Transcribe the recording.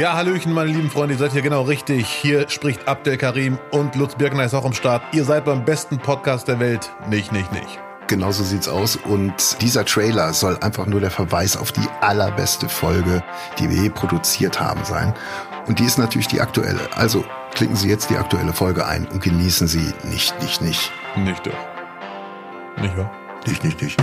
Ja, Hallöchen, meine lieben Freunde, ihr seid hier genau richtig. Hier spricht Abdel Karim und Lutz Birkner ist auch am Start. Ihr seid beim besten Podcast der Welt. Nicht, nicht, nicht. Genauso sieht's aus. Und dieser Trailer soll einfach nur der Verweis auf die allerbeste Folge, die wir je produziert haben, sein. Und die ist natürlich die aktuelle. Also klicken Sie jetzt die aktuelle Folge ein und genießen Sie nicht, nicht, nicht. Nicht doch. Nicht wahr? Nicht, nicht, nicht.